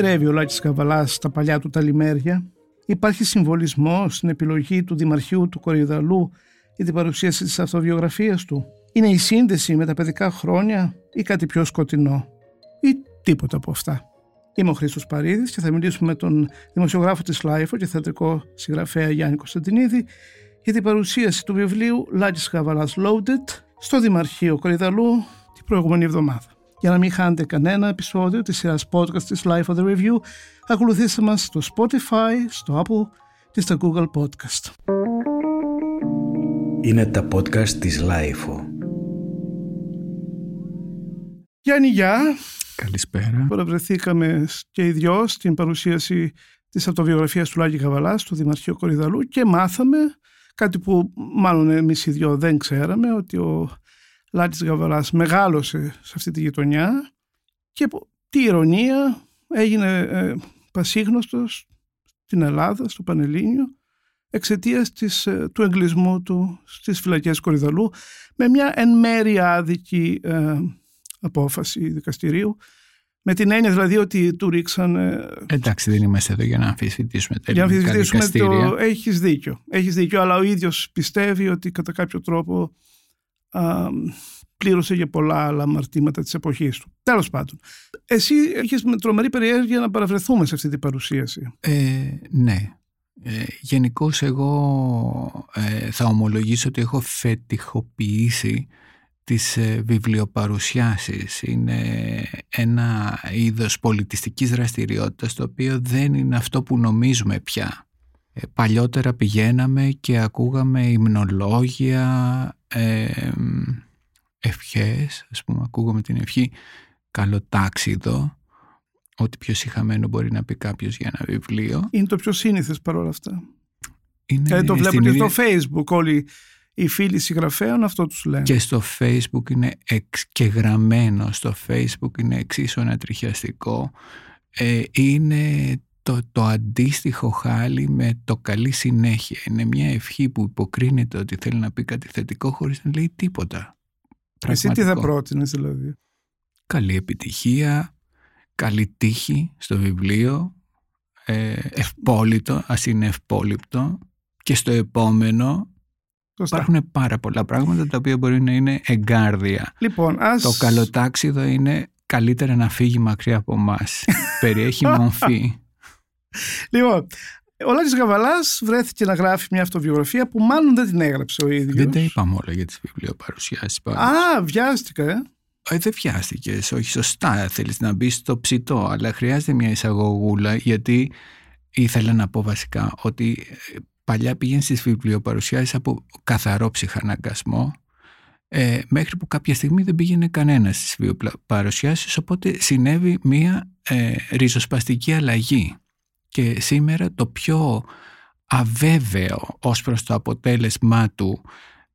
γυρεύει ο Λάκης Γαβαλάς στα παλιά του τα λημέρια. Υπάρχει συμβολισμός στην επιλογή του Δημαρχείου του Κορυδαλλού για την παρουσίαση της αυτοβιογραφίας του. Είναι η σύνδεση με τα παιδικά χρόνια ή κάτι πιο σκοτεινό; Ή τίποτα από αυτά. Είμαι ο Χρήστος Παρίδης και θα μιλήσουμε με τον δημοσιογράφο της LiFO και θεατρικό συγγραφέα Γιάννη Κωνσταντινίδη για την παρουσίαση του βιβλίου Λάκης Γαβαλάς Loaded στο Δημαρχείο Κορυδαλλού την προηγούμενη εβδομάδα. Για να μην χάνετε κανένα επεισόδιο της σειράς podcast της Life of the Review, ακολουθήστε μας στο Spotify, στο Apple και στο Google Podcast. Είναι τα podcast της Life. Γιάννη, γεια. Καλησπέρα. Παραβρεθήκαμε και οι δυο στην παρουσίαση της αυτοβιογραφίας του Λάκη Καβαλάς στο Δημαρχείο Κορυδαλού και μάθαμε κάτι που μάλλον εμείς οι δυο δεν ξέραμε, ότι ο Λάκης Γαβαλάς μεγάλωσε σε αυτή τη γειτονιά και τι ηρωνία έγινε ε, πασίγνωστος στην Ελλάδα, στο Πανελλήνιο εξαιτίας ε, του εγκλισμού του στις φυλακές Κορυδαλού με μια εν μέρη άδικη ε, απόφαση δικαστηρίου με την έννοια δηλαδή ότι του ρίξαν. Εντάξει, δεν είμαστε εδώ για να αμφισβητήσουμε τα Για να αμφισβητήσουμε το. Έχεις δίκιο. Έχεις δίκιο, αλλά ο ίδιος πιστεύει ότι κατά κάποιο τρόπο α, πλήρωσε για πολλά άλλα αμαρτήματα της εποχής του. Τέλος πάντων. Εσύ έχεις με τρομερή περιέργεια να παραβρεθούμε σε αυτή την παρουσίαση. Ε, ναι. Ε, Γενικώς εγώ ε, θα ομολογήσω ότι έχω φετιχοποιήσει τις ε, βιβλιοπαρουσιάσεις. Είναι ένα είδος πολιτιστικής δραστηριότητας το οποίο δεν είναι αυτό που νομίζουμε πια. Ε, παλιότερα πηγαίναμε και ακούγαμε υμνολόγια, ε, ευχές, ας πούμε ακούγαμε την ευχή καλό τάξιδο, ό,τι πιο συχαμένο μπορεί να πει κάποιος για ένα βιβλίο. Είναι το πιο σύνηθες παρόλα αυτά. Είναι, ε, το βλέπω και στο facebook όλοι οι φίλοι συγγραφέων αυτό τους λένε. Και στο facebook είναι εξ, και γραμμένο στο facebook είναι εξίσου ανατριχιαστικό. Ε, είναι το, το αντίστοιχο χάλι με το καλή συνέχεια. Είναι μια ευχή που υποκρίνεται ότι θέλει να πει κάτι θετικό χωρίς να λέει τίποτα. Εσύ τι θα πρότεινες δηλαδή; Καλή επιτυχία, καλή τύχη στο βιβλίο, ε, ευπόλυτο, ας είναι ευπόλυπτο και στο επόμενο υπάρχουν πάρα πολλά πράγματα τα οποία μπορεί να είναι εγκάρδια. Λοιπόν, ας... Το καλοτάξιδο είναι καλύτερα να φύγει μακριά από εμά. Περιέχει μορφή. Λοιπόν, ο Λάκης Γαβαλάς βρέθηκε να γράφει μια αυτοβιογραφία που μάλλον δεν την έγραψε ο ίδιος. Δεν τα είπαμε όλα για τις βιβλιοπαρουσιάσεις πάντως. Α, βιάστηκα, ε. Ε, δεν βιάστηκες. Όχι, σωστά. Θέλεις να μπεις στο ψητό, αλλά χρειάζεται μια εισαγωγούλα γιατί ήθελα να πω βασικά ότι ε, παλιά πήγαινε στις βιβλιοπαρουσιάσεις από καθαρό ψυχαναγκασμό ε, μέχρι που κάποια στιγμή δεν πήγαινε κανένας στις βιβλιοπαρουσιάσεις οπότε συνέβη μια ε, ριζοσπαστική αλλαγή και σήμερα το πιο αβέβαιο ως προς το αποτέλεσμά του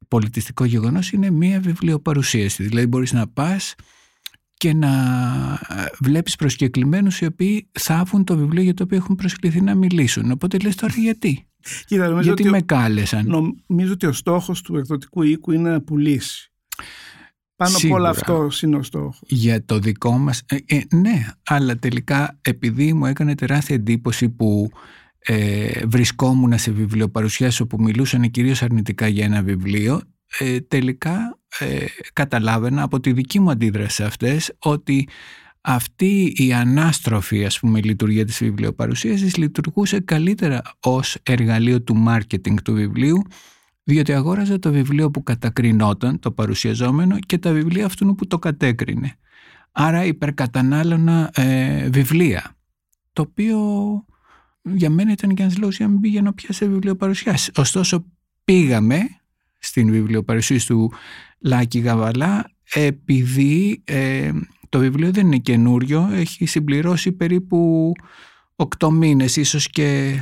πολιτιστικό γεγονός είναι μία βιβλιοπαρουσίαση. Δηλαδή μπορείς να πας και να ε, βλέπεις προσκεκλημένους οι οποίοι θάβουν το βιβλίο για το οποίο έχουν προσκληθεί να μιλήσουν. Οπότε λες τώρα γιατί; Κοίτα, γιατί με κάλεσαν; Νομίζω ότι ο στόχος του εκδοτικού οίκου είναι να πουλήσει. Πάνω από όλο αυτό είναι ο στόχος. Για το δικό μας, ε, ε, ναι, αλλά τελικά επειδή μου έκανε τεράστια εντύπωση που ε, βρισκόμουν σε βιβλιοπαρουσιάσεις όπου μιλούσαν κυρίως αρνητικά για ένα βιβλίο, ε, τελικά ε, καταλάβαινα από τη δική μου αντίδραση σε αυτές ότι αυτή η ανάστροφη ας πούμε λειτουργία της βιβλιοπαρουσίασης λειτουργούσε καλύτερα ως εργαλείο του marketing του βιβλίου διότι αγόραζα το βιβλίο που κατακρινόταν, το παρουσιαζόμενο, και τα βιβλία αυτού που το κατέκρινε. Άρα υπερκατανάλωνα ε, βιβλία, το οποίο για μένα ήταν και ένας λόγος για να μην πήγαινα πια σε βιβλιοπαρουσιάσεις. Ωστόσο πήγαμε στην βιβλιοπαρουσίαση του Λάκη Γαβαλά επειδή ε, το βιβλίο δεν είναι καινούριο, έχει συμπληρώσει περίπου οκτώ μήνες, ίσως και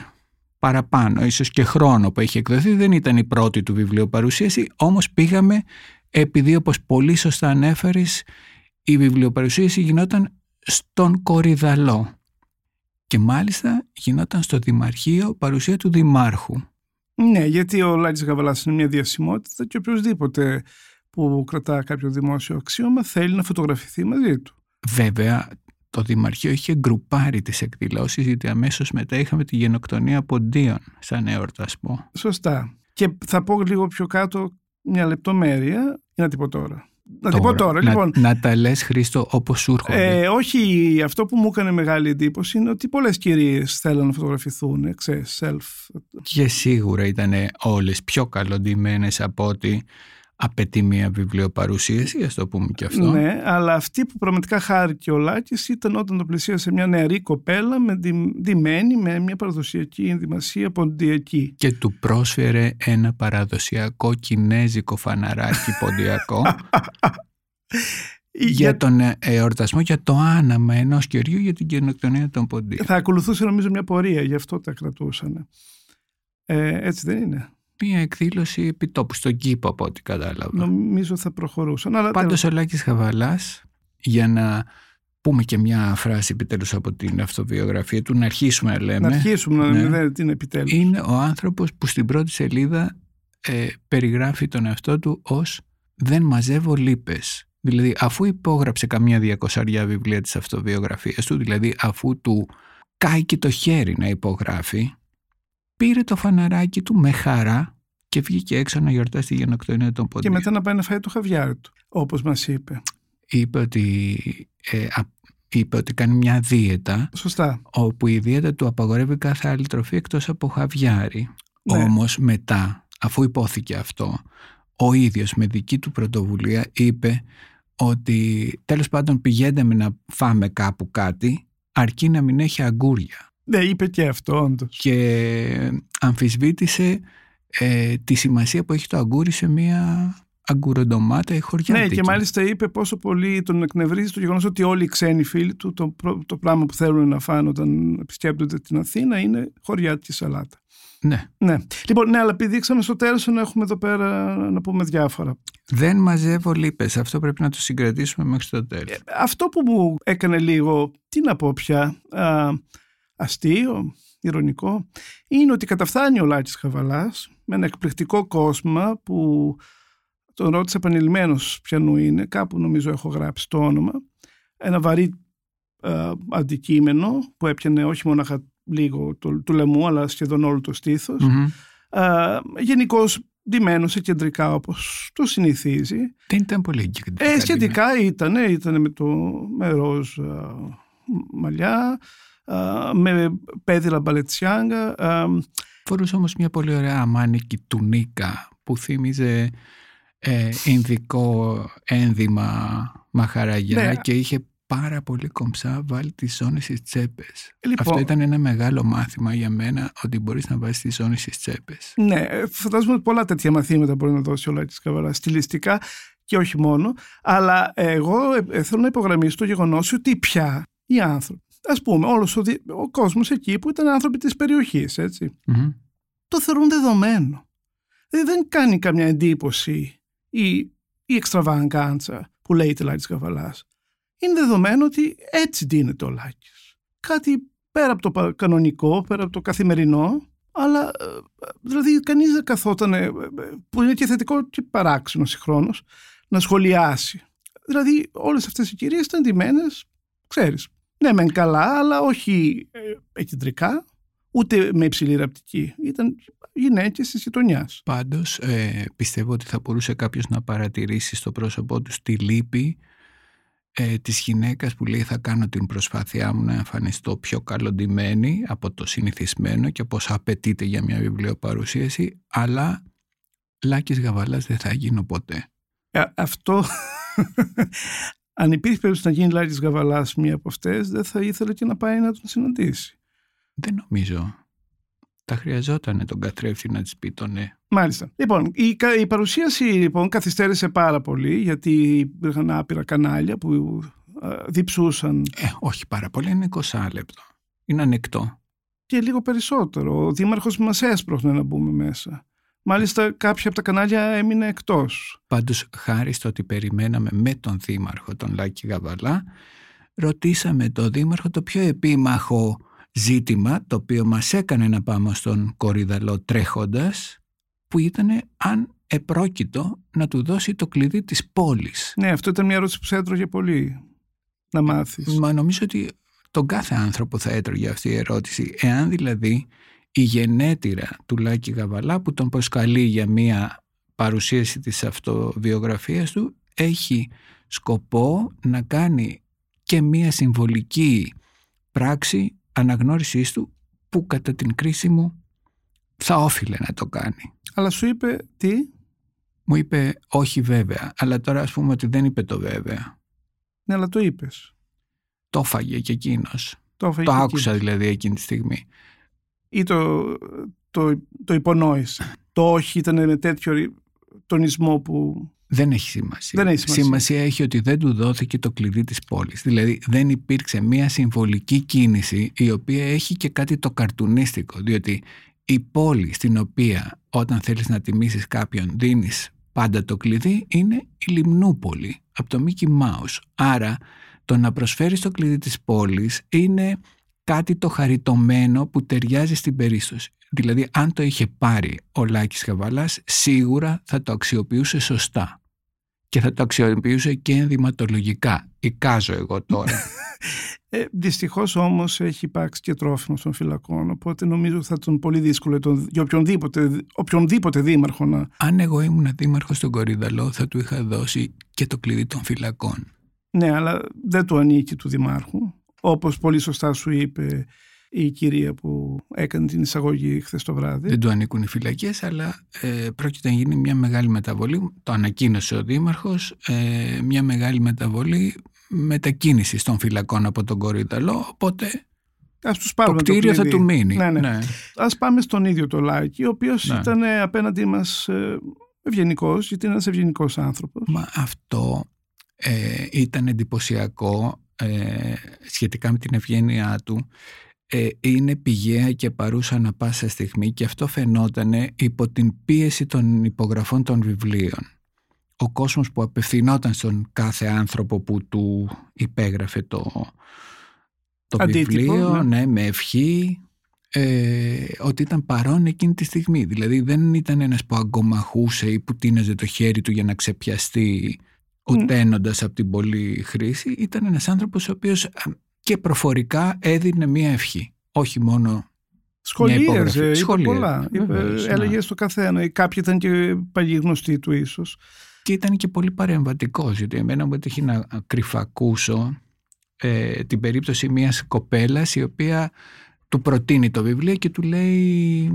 παραπάνω, ίσως και χρόνο που έχει εκδοθεί. Δεν ήταν η πρώτη του βιβλίου παρουσίαση, όμως πήγαμε επειδή όπως πολύ σωστά ανέφερες η βιβλιοπαρουσίαση γινόταν στον Κορυδαλό και μάλιστα γινόταν στο Δημαρχείο παρουσία του Δημάρχου. Ναι, γιατί ο Λάκης Γαβαλάς είναι μια διασημότητα και οποιοδήποτε που κρατά κάποιο δημόσιο αξίωμα θέλει να φωτογραφηθεί μαζί του. Βέβαια, το Δημαρχείο είχε γκρουπάρει τις εκδηλώσεις γιατί αμέσως μετά είχαμε τη γενοκτονία ποντίων σαν εορτασμό. Σωστά. Και θα πω λίγο πιο κάτω μια λεπτομέρεια ή να την πω τώρα. Να την πω τώρα. Να, Λοιπόν, να τα λες Χρήστο όπως σου έρχονται. ε, όχι, αυτό που μου έκανε μεγάλη εντύπωση είναι ότι πολλές κυρίες θέλουν να φωτογραφηθούν, ε, ξέρεις, self. Και σίγουρα ήταν όλες πιο καλοντημένες από ότι απαιτεί μια βιβλιοπαρουσίαση, ας το πούμε και αυτό. Ναι, αλλά αυτή που πραγματικά χάρηκε ο Λάκης ήταν όταν το πλησίασε μια νεαρή κοπέλα με δι- ντυμένη με μια παραδοσιακή ενδυμασία ποντιακή. Και του πρόσφερε ένα παραδοσιακό κινέζικο φαναράκι ποντιακό για τον ε, εορτασμό, για το άναμα ενός κεριού για την γενοκτονία των ποντίων. Θα ακολουθούσε νομίζω μια πορεία, γι' αυτό τα κρατούσαν. Ε, έτσι δεν είναι; Μια εκδήλωση επιτόπου, στον κήπο από ό,τι κατάλαβα. Νομίζω θα προχωρούσαν. Αλλά Πάντως ο Λάκης Χαβαλάς, για να πούμε και μια φράση επιτέλους από την αυτοβιογραφία του, να αρχίσουμε να λέμε, να αρχίσουμε να ναι. λέμε τι είναι επιτέλους. είναι ο άνθρωπος που στην πρώτη σελίδα ε, περιγράφει τον εαυτό του ως «δεν μαζεύω λύπες». Δηλαδή αφού υπόγραψε καμία διακοσαριά βιβλία της αυτοβιογραφίας του, δηλαδή αφού του κάει και το χέρι να υπογράφει, πήρε το φαναράκι του με χαρά και βγήκε έξω να γιορτάσει τη γενοκτονία των Και ποντίων. μετά να πάει να φάει το χαβιάρι του, όπως μας είπε. είπε ότι, ε, α- είπε ότι κάνει μια δίαιτα Σωστά. όπου η δίαιτα του απαγορεύει κάθε άλλη τροφή εκτός από χαβιάρι. Ναι. Όμως μετά, αφού υπόθηκε αυτό, ο ίδιος με δική του πρωτοβουλία είπε ότι τέλος πάντων πηγαίνουμε να φάμε κάπου κάτι αρκεί να μην έχει αγκούρια Ναι, είπε και αυτό όντως. και αμφισβήτησε ε, τη σημασία που έχει το αγκούρι σε μια αγκουροντομάτα ή Ναι, χωριάτικη. και μάλιστα είπε πόσο πολύ τον εκνευρίζει το γεγονός ότι όλοι οι ξένοι φίλοι του το, πρω- το πράγμα που θέλουν να φάνε όταν επισκέπτονται την Αθήνα είναι χωριάτικη σαλάτα. Ναι. Ναι. Λοιπόν, ναι, αλλά επειδή δείξαμε στο τέλος να έχουμε εδώ πέρα να πούμε διάφορα. Δεν μαζεύω λύπες. Αυτό πρέπει να το συγκρατήσουμε μέχρι το τέλος. Αυτό που μου έκανε λίγο, τι να πω πια, α, αστείο, ηρωνικό, είναι ότι καταφθάνει ο Λάκης Χαβαλάς με ένα εκπληκτικό κόσμο που τον ρώτησε επανειλημμένος ποιανού είναι, κάπου νομίζω έχω γράψει το όνομα, ένα βαρύ α, αντικείμενο που έπιανε όχι μόνο λίγο του, του λαιμού αλλά σχεδόν όλο το στήθος. Μμμ. Α, Γενικώς ντυμένος σε κεντρικά όπως το συνηθίζει. Δεν ήταν πολύ κεντρικά. Ε, σχετικά ήταν, ήταν με, το, με ροζ α, μαλλιά, α, με πέδιλα μπαλετσιάγκα. Α, Φορούσε όμως μια πολύ ωραία αμάνικη τουνίκα που θύμιζε ε, ινδικό ένδυμα μαχαραγιά Ναι. και είχε πάρα πολύ κομψά βάλει τις ζώνες στις τσέπες. Λοιπόν. Αυτό ήταν ένα μεγάλο μάθημα για μένα ότι μπορείς να βάζεις τις ζώνες στις τσέπες. ναι, ε, φαντάζομαι ότι πολλά τέτοια μαθήματα μπορεί να δώσει ο Λάκης Καβαλάς, στιλιστικά και όχι μόνο. Αλλά εγώ ε, ε, θέλω να υπογραμμίσω το γεγονός ότι πια οι άνθρωποι, ας πούμε όλος ο, δι- ο κόσμος εκεί που ήταν άνθρωποι της περιοχής, έτσι, Μμμ. το θεωρούν δεδομένο. Δηλαδή δεν κάνει καμιά εντύπωση η, η εξτραβαγκάντσα που λέει τη Λάκης Καβαλάς. Είναι δεδομένο ότι έτσι δίνεται ο Λάκης. Κάτι πέρα από το πα- κανονικό, πέρα από το καθημερινό, αλλά ε, δηλαδή κανείς δεν καθόταν, ε, ε, που είναι και θετικό και παράξενος συγχρόνως, να σχολιάσει. Δηλαδή όλες αυτές οι κυρίες ήταν ντυμένες, ξέρεις, ναι μεν καλά, αλλά όχι ε, εκεντρικά, ούτε με υψηλή ραπτική. Ήταν γυναίκες της γειτονιάς. Πάντως ε, πιστεύω ότι θα μπορούσε κάποιος να παρατηρήσει στο πρόσωπό του τη λύπη ε, της γυναίκας που λέει θα κάνω την προσπάθειά μου να εμφανιστώ πιο καλοντημένη από το συνηθισμένο και όπως απαιτείται για μια βιβλιοπαρουσίαση αλλά Λάκης Γαβαλάς δεν θα γίνω ποτέ. Ε, αυτό, αν υπήρχε περίπτωση να γίνει Λάκης Γαβαλάς μία από αυτές, δεν θα ήθελε και να πάει να τον συναντήσει. Δεν νομίζω. Θα χρειαζόταν τον καθρέφτη να της πει το ναι. Μάλιστα. Λοιπόν, η, κα- η παρουσίαση λοιπόν καθυστέρησε πάρα πολύ γιατί υπήρχαν άπειρα κανάλια που α, διψούσαν Ε, όχι πάρα πολύ, είναι 20 λεπτό. Είναι ανεκτό. και λίγο περισσότερο. Ο δήμαρχος μας έσπροχνε να μπούμε μέσα. Μάλιστα κάποια από τα κανάλια έμεινε εκτός. Πάντως χάρη στο ότι περιμέναμε με τον Δήμαρχο, τον Λάκη Γαβαλά, ρωτήσαμε τον Δήμαρχο το πιο επίμαχο ζήτημα, το οποίο μας έκανε να πάμε στον Κορυδαλό τρέχοντας, που ήταν αν επρόκειτο να του δώσει το κλειδί της πόλης. Ναι, αυτό ήταν μια ερώτηση που σε έτρωγε πολύ. να μάθεις. Μα νομίζω ότι τον κάθε άνθρωπο θα έτρωγε αυτή η ερώτηση. Εάν δηλαδή η γενέτειρα του Λάκη Γαβαλά που τον προσκαλεί για μία παρουσίαση της αυτοβιογραφίας του έχει σκοπό να κάνει και μία συμβολική πράξη αναγνώρισης του που κατά την κρίση μου θα όφιλε να το κάνει. Αλλά σου είπε τι; Μου είπε όχι βέβαια, αλλά τώρα ας πούμε ότι δεν είπε το βέβαια. Ναι, αλλά το είπες. Το έφαγε και εκείνος. Το, έφαγε Το και άκουσα εκείνος. δηλαδή εκείνη τη στιγμή. Ή το, το, το υπονόησε. το όχι ήταν με τέτοιο ρι- τονισμό που... Δεν έχει σημασία. Δεν έχει σημασία. έχει ότι δεν του δόθηκε το κλειδί της πόλης. Δηλαδή δεν υπήρξε μια συμβολική κίνηση η οποία έχει και κάτι το καρτουνίστικο. Διότι η πόλη στην οποία όταν θέλεις να τιμήσεις κάποιον δίνεις πάντα το κλειδί είναι η Λιμνούπολη από το Mickey Mouse. Άρα το να προσφέρεις το κλειδί της πόλης είναι κάτι το χαριτωμένο που ταιριάζει στην περίσταση. Δηλαδή αν το είχε πάρει ο Λάκης Χαβαλάς σίγουρα θα το αξιοποιούσε σωστά και θα το αξιοποιούσε και ενδυματολογικά. Εικάζω εγώ τώρα. Ε, Δυστυχώς όμως έχει υπάρξει και τρόφιμο των φυλακών. Οπότε νομίζω θα ήταν πολύ δύσκολο τον- για οποιονδήποτε, οποιονδήποτε δήμαρχο να. Αν εγώ ήμουν δήμαρχος στον Κορυδαλό θα του είχα δώσει και το κλειδί των φυλακών. Ναι, αλλά δεν του ανήκει του Δημάρχου. Όπως πολύ σωστά σου είπε η κυρία που έκανε την εισαγωγή χθες το βράδυ. Δεν του ανήκουν οι φυλακές αλλά ε, πρόκειται να γίνει μια μεγάλη μεταβολή. Το ανακοίνωσε ο δήμαρχος. ε, μια μεγάλη μεταβολή μετακίνησης των φυλακών από τον Κορυδαλό. Οπότε Ας τους το πάρουμε κτίριο θα κλειδί. του μείνει. Ναι, ναι. Ας πάμε στον ίδιο το Λάκη, ο οποίος Ναι. ήταν ε, απέναντί μας ε, ευγενικός, γιατί είναι ένας ευγενικός άνθρωπος. Μα αυτό ε, ήταν εντυπωσιακό ε, σχετικά με την ευγένειά του. Ε, είναι πηγαία και παρούσα ανα πάσα στιγμή και αυτό φαινόταν υπό την πίεση των υπογραφών των βιβλίων. Ο κόσμος που απευθυνόταν στον κάθε άνθρωπο που του υπέγραφε το, το Αντίτυπο, βιβλίο ναι. ναι, με ευχή ε, ότι ήταν παρόν εκείνη τη στιγμή. Δηλαδή δεν ήταν ένας που αγκομαχούσε ή που τίναζε το χέρι του για να ξεπιαστεί ουταίνοντας από την πολλή χρήση. Ήταν ένας άνθρωπος ο οποίος α, και προφορικά έδινε μία ευχή. Όχι μόνο Σχολίαζε, υπογραφή. είπε Σχολίαζε, πολλά. Είπε, βεβαίως, ναι. έλεγε στο καθένα. Κάποιοι ήταν και παλιοί γνωστοί του ίσως. και ήταν και πολύ παρεμβατικός γιατί εμένα μου έτυχε να κρυφακούσω ε, την περίπτωση μιας κοπέλας η οποία του προτείνει το βιβλίο και του λέει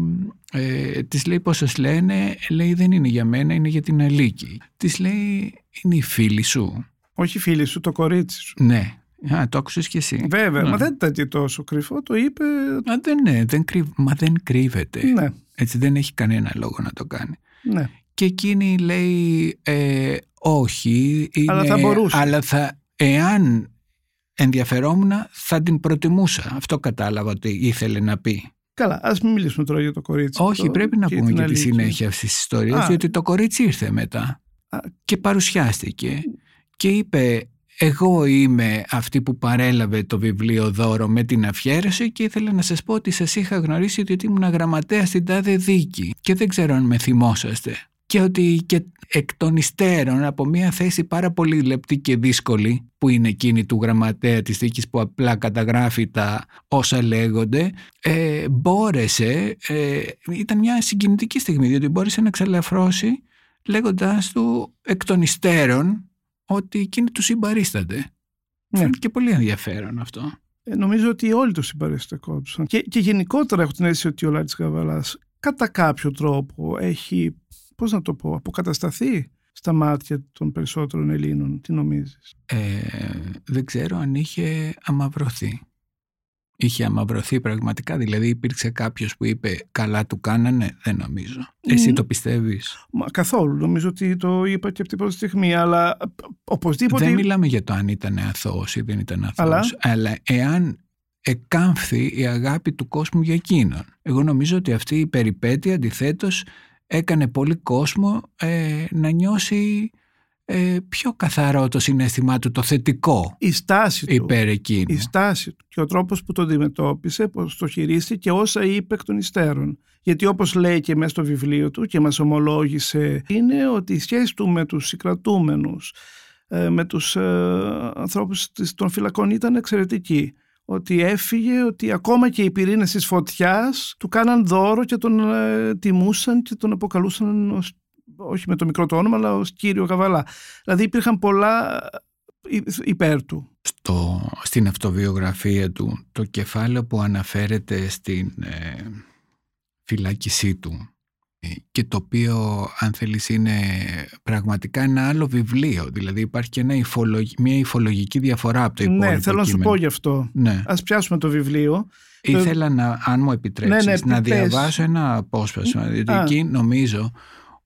ε, της λέει πώς σας λένε λέει δεν είναι για μένα είναι για την Αλίκη της λέει είναι η φίλη σου Όχι φίλη σου, το κορίτσι σου. ναι Α, το άκουσες και εσύ Βέβαια, Ναι. μα δεν ήταν και τόσο κρυφό. Το είπε. Μα δεν, ναι, δεν κρύβ, μα δεν κρύβεται Ναι, έτσι δεν έχει κανένα λόγο να το κάνει ναι. Και εκείνη λέει ε, όχι. Είναι, Αλλά θα μπορούσε. Αλλά θα, εάν ενδιαφερόμουν θα την προτιμούσα. Αυτό κατάλαβα ότι ήθελε να πει. Καλά, ας μην μιλήσουμε τώρα για το κορίτσι. όχι, αυτό πρέπει να και πούμε την και τη Αλίκη. συνέχεια αυτής της ιστορίας, Α. διότι το κορίτσι ήρθε μετά Α. και παρουσιάστηκε και είπε εγώ είμαι αυτή που παρέλαβε το βιβλίο δώρο με την αφιέρωση και ήθελα να σας πω ότι σας είχα γνωρίσει διότι ήμουν γραμματέας στην τάδε δίκη και δεν ξέρω αν με θυμόσαστε. Και ότι και εκ των υστέρων από μια θέση πάρα πολύ λεπτή και δύσκολη που είναι εκείνη του γραμματέα της δίκης που απλά καταγράφει τα όσα λέγονται ε, μπόρεσε, ε, ήταν μια συγκινητική στιγμή διότι μπόρεσε να εξαλαφρώσει λέγοντάς του εκ των υστέρων ότι εκείνοι τους συμπαρίστανται. Ναι. Φαίνεται και πολύ ενδιαφέρον αυτό. Ε, νομίζω ότι όλοι το συμπαριστεκόντουσαν. Και, και γενικότερα έχω την αίσθηση ότι ο Λάτης Γαβαλάς κατά κάποιο τρόπο έχει, πώς να το πω, αποκατασταθεί στα μάτια των περισσότερων Ελλήνων. Τι νομίζεις; Ε, δεν ξέρω αν είχε αμαυρωθεί. Είχε αμαυρωθεί πραγματικά, δηλαδή υπήρξε κάποιος που είπε καλά του κάνανε, δεν νομίζω. Εσύ Μμ. το πιστεύεις; Μα, καθόλου. Νομίζω ότι το είπα και από την πρώτη στιγμή. Αλλά ε, οπωσδήποτε. Δεν μιλάμε για το αν ήταν αθώος ή δεν ήταν αθώος, Αλλά; αλλά εάν εκάμφθη η αγάπη του κόσμου για εκείνον. Εγώ νομίζω ότι αυτή η περιπέτεια αντιθέτως έκανε πολύ κόσμο ε, να νιώσει ε, πιο καθαρό το συναίσθημά του, το θετικό η στάση του. υπέρ εκείνου. Η στάση του και ο τρόπος που το αντιμετώπισε, πώς το χειρίστηκε και όσα είπε εκ των υστέρων. Γιατί όπως λέει και μέσα στο βιβλίο του και μας ομολόγησε είναι ότι η σχέση του με τους συγκρατούμενους ε, με τους ε, ανθρώπους των φυλακών ήταν εξαιρετική. Ότι έφυγε, ότι ακόμα και οι πυρήνες της φωτιάς του κάναν δώρο και τον ε, τιμούσαν και τον αποκαλούσαν ως, όχι με το μικρό το όνομα, αλλά ως κύριο Γαβαλά. Δηλαδή υπήρχαν πολλά υπέρ του. Στο, στην αυτοβιογραφία του, το κεφάλαιο που αναφέρεται στην φυλάκισή του ε, και το οποίο αν θέλεις είναι πραγματικά ένα άλλο βιβλίο. Δηλαδή υπάρχει και ένα μια υφολογική διαφορά από το ναι, υπόλοιπο Ναι θέλω να σου πω γι' αυτό. Ναι. ας πιάσουμε το βιβλίο. Ήθελα να, αν μου επιτρέψεις, ναι, ναι, να διαβάσω ένα απόσπασμα γιατί εκεί νομίζω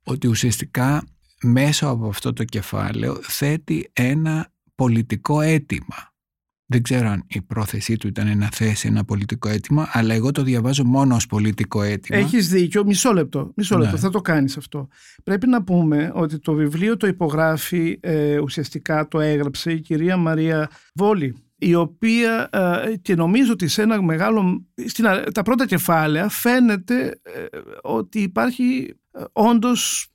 ότι ουσιαστικά μέσα από αυτό το κεφάλαιο θέτει ένα πολιτικό αίτημα δεν ξέρω αν η πρόθεσή του ήταν να θέσει ένα πολιτικό αίτημα, αλλά εγώ το διαβάζω μόνο ως πολιτικό αίτημα. Έχεις δίκιο. Μισό λεπτό. Μισό λεπτό. Ναι. Θα το κάνεις αυτό. Πρέπει να πούμε ότι το βιβλίο το υπογράφει, ε, ουσιαστικά το έγραψε η κυρία Μαρία Βόλη η οποία ε, και νομίζω ότι σε ένα μεγάλο, στην, τα πρώτα κεφάλαια φαίνεται ε, ότι υπάρχει ε, όντως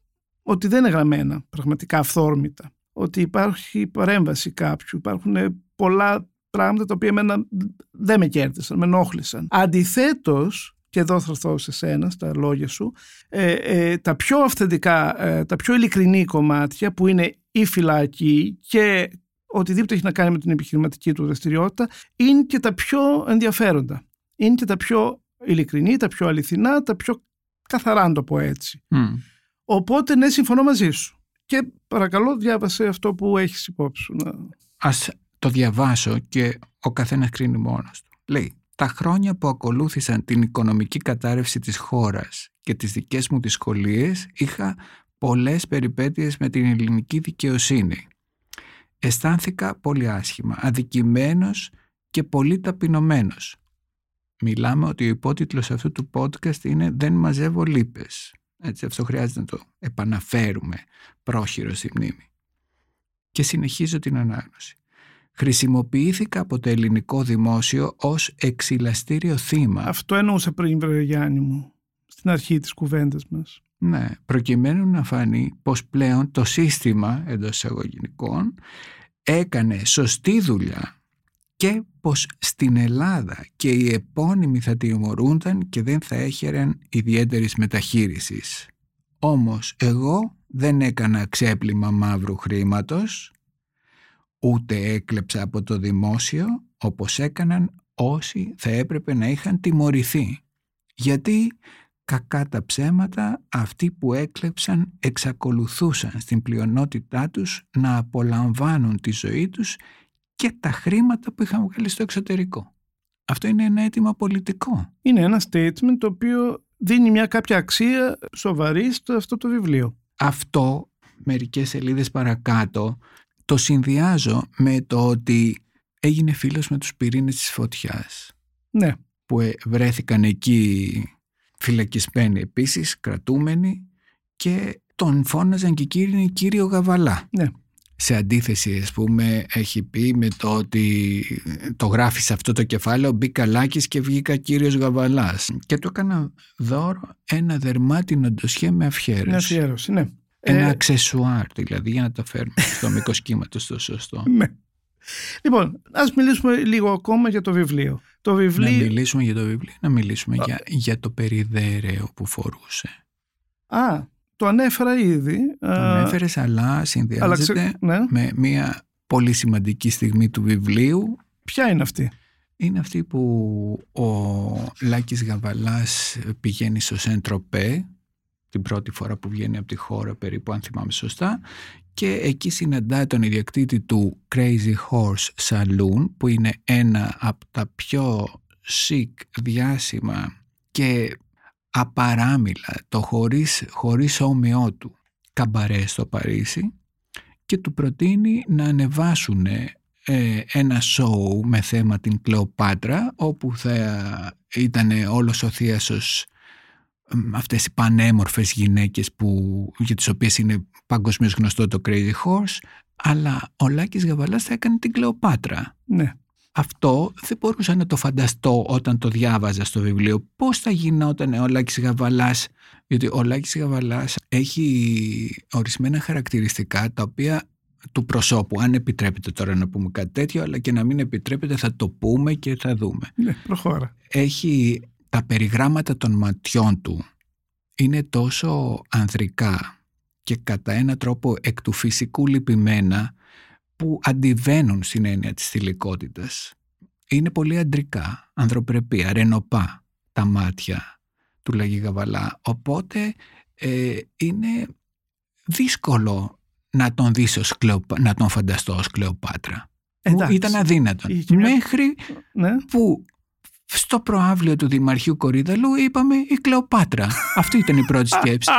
ότι δεν είναι γραμμένα πραγματικά αυθόρμητα ότι υπάρχει παρέμβαση κάποιου, υπάρχουν πολλά πράγματα τα οποία εμένα δεν με κέρδισαν, με ενόχλησαν. Αντιθέτως, και εδώ θα έρθω σε σένα, στα λόγια σου, ε, ε, τα πιο αυθεντικά, ε, τα πιο ειλικρινή κομμάτια που είναι η φυλακή και οτιδήποτε έχει να κάνει με την επιχειρηματική του δραστηριότητα είναι και τα πιο ενδιαφέροντα. Είναι και τα πιο ειλικρινή, τα πιο αληθινά, τα πιο καθαρά, να το πω έτσι. Οπότε ναι, συμφωνώ μαζί σου. Και παρακαλώ διάβασε αυτό που έχεις υπόψη σου. Ας το διαβάσω και ο καθένας κρίνει μόνος του. Λέει, τα χρόνια που ακολούθησαν την οικονομική κατάρρευση της χώρας και τις δικές μου δυσκολίες είχα πολλές περιπέτειες με την ελληνική δικαιοσύνη. Αισθάνθηκα πολύ άσχημα, αδικημένος και πολύ ταπεινωμένος. Μιλάμε ότι ο υπότιτλος αυτού του podcast είναι «Δεν μαζεύω λύπες». Έτσι, αυτό χρειάζεται να το επαναφέρουμε πρόχειρο στη μνήμη. Και συνεχίζω την ανάγνωση χρησιμοποιήθηκα από το ελληνικό δημόσιο ως εξυλαστήριο θύμα. Αυτό εννοούσα πριν, βρε Γιάννη μου, στην αρχή της κουβέντας μας. Ναι, προκειμένου να φανεί πως πλέον το σύστημα εντός εισαγωγικών έκανε σωστή δουλειά και πως στην Ελλάδα και οι επώνυμοι θα τιμωρούνταν και δεν θα έχεραν ιδιαίτερης μεταχείρισης. Όμως εγώ δεν έκανα ξέπλυμα μαύρου χρήματος ούτε έκλεψα από το δημόσιο όπως έκαναν όσοι θα έπρεπε να είχαν τιμωρηθεί. Γιατί κακά τα ψέματα αυτοί που έκλεψαν εξακολουθούσαν στην πλειονότητά τους να απολαμβάνουν τη ζωή τους και τα χρήματα που είχαν βγάλει στο εξωτερικό. Αυτό είναι ένα αίτημα πολιτικό. Είναι ένα statement το οποίο δίνει μια κάποια αξία σοβαρή στο αυτό το βιβλίο. Αυτό μερικές σελίδες παρακάτω το συνδυάζω με το ότι έγινε φίλος με τους πυρήνες της φωτιάς. Ναι. Που ε, βρέθηκαν εκεί φυλακισμένοι επίσης, κρατούμενοι και τον φώναζαν και κύριοι κύριο Γαβαλά. Ναι. Σε αντίθεση, ας πούμε, έχει πει με το ότι το γράφει σε αυτό το κεφάλαιο μπήκα Λάκης και βγήκα κύριος Γαβαλάς. Και του έκανα δώρο ένα δερμάτινο ντοσιέ με αφιέρωση. Με αφιέρωση, ναι. Ένα ε, αξεσουάρ δηλαδή για να το φέρουμε στο μήκος κύματος το σωστό. Ναι. Λοιπόν, ας μιλήσουμε λίγο ακόμα για το βιβλίο. Το βιβλίο... Να μιλήσουμε για το βιβλίο, να μιλήσουμε για, για το περιδέρεο που φορούσε; Α, το ανέφερα ήδη. Το ανέφερες, αλλά συνδυάζεται ναι. με μια πολύ σημαντική στιγμή του βιβλίου. Ποια είναι αυτή; Είναι αυτή που ο Λάκης Γαβαλάς πηγαίνει στο Σεντροπέ την πρώτη φορά που βγαίνει από τη χώρα περίπου αν θυμάμαι σωστά και εκεί συναντάει τον ιδιοκτήτη του Crazy Horse Saloon που είναι ένα από τα πιο chic διάσημα και απαράμιλα το χωρίς, χωρίς όμοιό του καμπαρές στο Παρίσι και του προτείνει να ανεβάσουν ε, ένα σοου με θέμα την Κλεοπάτρα όπου θα ήταν όλος ο θείασος αυτές οι πανέμορφες γυναίκες που, για τις οποίες είναι παγκοσμίως γνωστό το Crazy Horse αλλά ο Λάκης Γαβαλάς θα έκανε την Κλεοπάτρα. Ναι. Αυτό δεν μπορούσα να το φανταστώ όταν το διάβαζα στο βιβλίο. Πώς θα γινόταν ο Λάκης Γαβαλάς, γιατί ο Λάκης Γαβαλάς έχει ορισμένα χαρακτηριστικά τα οποία του προσώπου. Αν επιτρέπετε τώρα να πούμε κάτι τέτοιο, αλλά και να μην επιτρέπετε θα το πούμε και θα δούμε. Ναι, προχώρα. Έχει τα περιγράμματα των ματιών του είναι τόσο ανδρικά και κατά ένα τρόπο εκ του φυσικού λυπημένα που αντιβαίνουν στην έννοια της θηλυκότητας. Είναι πολύ αντρικά, ανδροπρεπή, αρενοπά τα μάτια του Λαγί Γαβαλά. Οπότε ε, είναι δύσκολο να τον δεις ως να τον φανταστώ ως Κλεοπάτρα. Ήταν αδύνατο. Μέχρι ναι. που στο προάβλιο του Δημαρχείου Κορίδαλου είπαμε η Κλεοπάτρα. Αυτή ήταν η πρώτη σκέψη.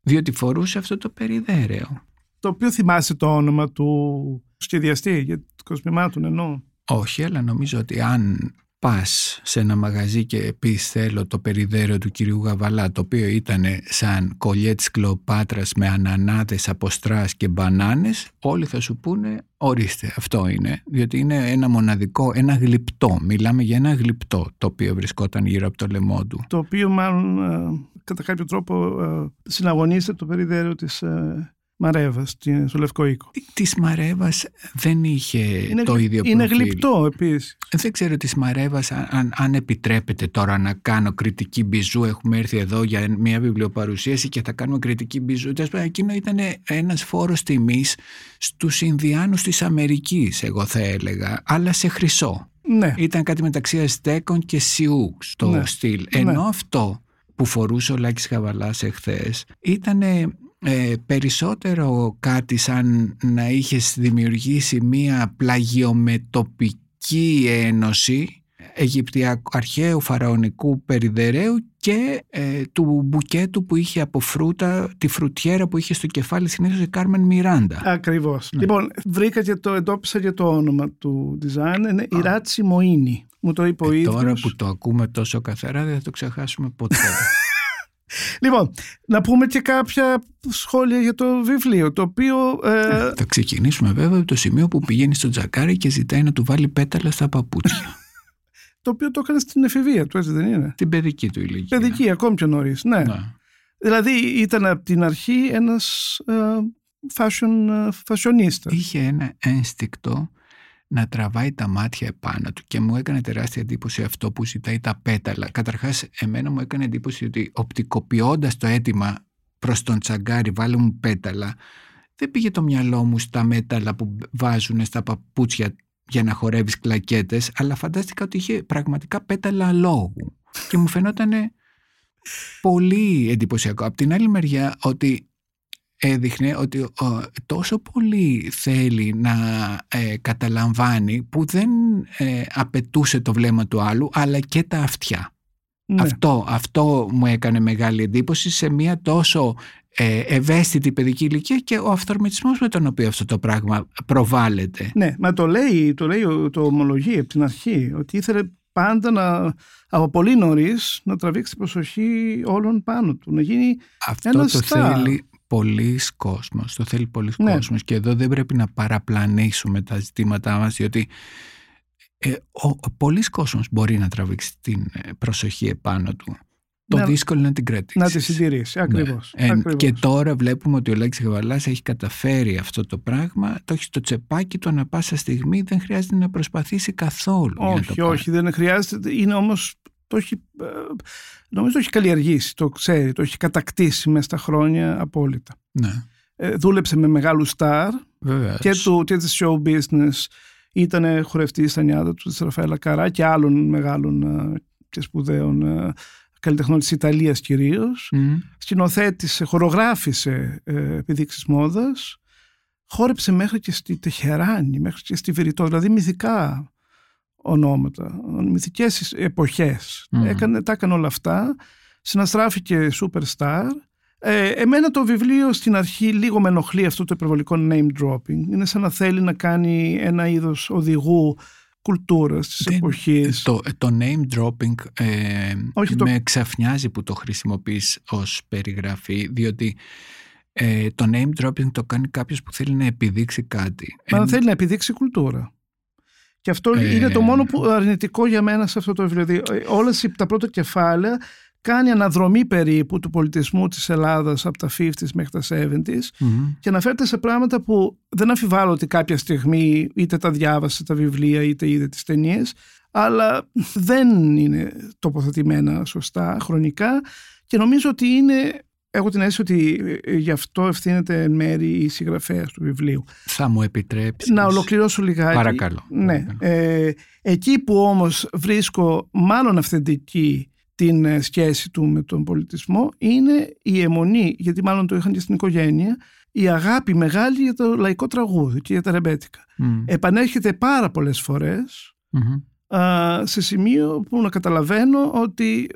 Διότι φορούσε αυτό το περιδέρεο. Το οποίο θυμάσαι το όνομα του σχεδιαστή για το κοσμημάτων εννοώ. Όχι, αλλά νομίζω ότι αν πας σε ένα μαγαζί και πεις θέλω το περιδέρεο του κυρίου Γαβαλά το οποίο ήταν σαν κολλιέ της Κλεοπάτρας με ανανάδες από και μπανάνες όλοι θα σου πούνε ορίστε αυτό είναι διότι είναι ένα μοναδικό, ένα γλυπτό. Μιλάμε για ένα γλυπτό το οποίο βρισκόταν γύρω από το λαιμό του. Το οποίο μάλλον ε, κατά κάποιο τρόπο ε, συναγωνίζεται το περιδέρεο της ε, Μαρέβας στο Λευκό Οίκο. Της Μαρέβας δεν είχε είναι, το ίδιο Είναι γλυπτό επίσης. Δεν ξέρω της Μαρέβας, αν, αν επιτρέπετε τώρα να κάνω κριτική μπιζού. Έχουμε έρθει εδώ για μια βιβλιοπαρουσίαση και θα κάνουμε κριτική μπιζού. Εκείνο ήταν ένας φόρος τιμής στους Ινδιάνους της Αμερικής, εγώ θα έλεγα, αλλά σε χρυσό. Ναι. Ήταν κάτι μεταξύ Αστέκων και Σιού στο ναι. στυλ. Ενώ ναι. αυτό που φορούσε ο Λάκης Χαβαλάς εχθές ήταν ε, περισσότερο κάτι σαν να είχες δημιουργήσει μία πλαγιομετοπική ένωση Αιγυπτιακού αρχαίου φαραωνικού περιδερέου και ε, του μπουκέτου που είχε από φρούτα, τη φρουτιέρα που είχε στο κεφάλι συνήθως η Κάρμεν Μιράντα. Ακριβώς. Ναι. Λοιπόν, βρήκα και το εντόπισα και το όνομα του design, είναι η Ράτσι Μοΐνη. Μου το είπε ο ε, Τώρα που το ακούμε τόσο καθαρά δεν θα το ξεχάσουμε ποτέ. Λοιπόν, να πούμε και κάποια σχόλια για το βιβλίο, το οποίο... Ε... ε θα ξεκινήσουμε βέβαια από το σημείο που πηγαίνει στο τζακάρι και ζητάει να του βάλει πέταλα στα παπούτσια. το οποίο το έκανε στην εφηβεία του, έτσι δεν είναι; Την παιδική του ηλικία. Παιδική, ακόμη πιο νωρίς. Ναι. ναι. Δηλαδή ήταν από την αρχή ένας ε, fashion, φασιονίστας. Ε, Είχε ένα ένστικτο να τραβάει τα μάτια επάνω του και μου έκανε τεράστια εντύπωση αυτό που ζητάει τα πέταλα. Καταρχάς εμένα μου έκανε εντύπωση ότι οπτικοποιώντας το αίτημα προς τον τσαγκάρι βάλε μου πέταλα δεν πήγε το μυαλό μου στα μέταλλα που βάζουν στα παπούτσια για να χορεύεις κλακέτες αλλά φαντάστηκα ότι είχε πραγματικά πέταλα λόγου και μου φαινόταν πολύ εντυπωσιακό. Από την άλλη μεριά ότι έδειχνε ότι τόσο πολύ θέλει να ε, καταλαμβάνει που δεν ε, απαιτούσε το βλέμμα του άλλου αλλά και τα αυτιά. Ναι. Αυτό, αυτό μου έκανε μεγάλη εντύπωση σε μια τόσο ε, ευαίσθητη παιδική ηλικία και ο αυθορμητισμός με τον οποίο αυτό το πράγμα προβάλλεται. Ναι, μα το λέει, το, λέει, το ομολογεί από την αρχή ότι ήθελε πάντα να, από πολύ νωρίς να τραβήξει την προσοχή όλων πάνω του, να γίνει Αυτό το θέλει πολλοί κόσμος, το θέλει πολλοί ναι. κόσμος και εδώ δεν πρέπει να παραπλανήσουμε τα ζητήματά μας διότι ε, ο, πολλοί κόσμος μπορεί να τραβήξει την ε, προσοχή επάνω του. Το ναι, δύσκολο είναι να την κρατήσεις. Να τη συντηρήσει, ακριβώς. Ναι. ακριβώς. Και τώρα βλέπουμε ότι ο Λέξης Γαβαλάς έχει καταφέρει αυτό το πράγμα, το έχει στο τσεπάκι του ανα πάσα στιγμή, δεν χρειάζεται να προσπαθήσει καθόλου. Όχι, το όχι, δεν χρειάζεται. Είναι όμως το έχει, ε, νομίζω το έχει καλλιεργήσει, το ξέρει, το έχει κατακτήσει μέσα στα χρόνια απόλυτα. Ναι. Ε, δούλεψε με μεγάλους στάρ και, του, και της show business ήταν χορευτή στα νιάτα του, της Ραφαέλα Καρά και άλλων μεγάλων ε, και σπουδαίων ε, καλλιτεχνών της Ιταλίας κυρίως. Mm. Σκηνοθέτησε, χορογράφησε ε, επιδείξεις μόδας. Χόρεψε μέχρι και στη Τεχεράνη, μέχρι και στη Βηρητό, δηλαδή μυθικά ονόματα, μυθικές εποχές. Έκανε, τα έκανε όλα αυτά, συναστράφηκε superstar. Ε, εμένα το βιβλίο στην αρχή λίγο με ενοχλεί αυτό το υπερβολικό name dropping. Είναι σαν να θέλει να κάνει ένα είδος οδηγού κουλτούρας της Δεν, εποχής. Το, το name dropping ε, με το... ξαφνιάζει που το χρησιμοποιείς ως περιγραφή, διότι ε, το name dropping το κάνει κάποιος που θέλει να επιδείξει κάτι. Μα θέλει να επιδείξει κουλτούρα. Και αυτό είναι το μόνο που αρνητικό για μένα σε αυτό το βιβλίο. Δηλαδή, όλες τα πρώτα κεφάλαια κάνει αναδρομή περίπου του πολιτισμού της Ελλάδας από τα 50s μέχρι τα 70s και αναφέρεται σε πράγματα που δεν αμφιβάλλω ότι κάποια στιγμή είτε τα διάβασε τα βιβλία είτε είδε τις ταινίες, αλλά δεν είναι τοποθετημένα σωστά χρονικά και νομίζω ότι είναι Έχω την αίσθηση ότι ε, γι' αυτό ευθύνεται εν μέρη η συγγραφέα του βιβλίου. Θα μου επιτρέψεις. Να ολοκληρώσω λιγάκι. Παρακαλώ. Ναι. Ε, εκεί που όμως βρίσκω μάλλον αυθεντική την ε, σχέση του με τον πολιτισμό είναι η αιμονή, γιατί μάλλον το είχαν και στην οικογένεια, η αγάπη μεγάλη για το λαϊκό τραγούδι και για τα ρεμπέτικα. Επανέρχεται πάρα πολλές σε σημείο που να καταλαβαίνω ότι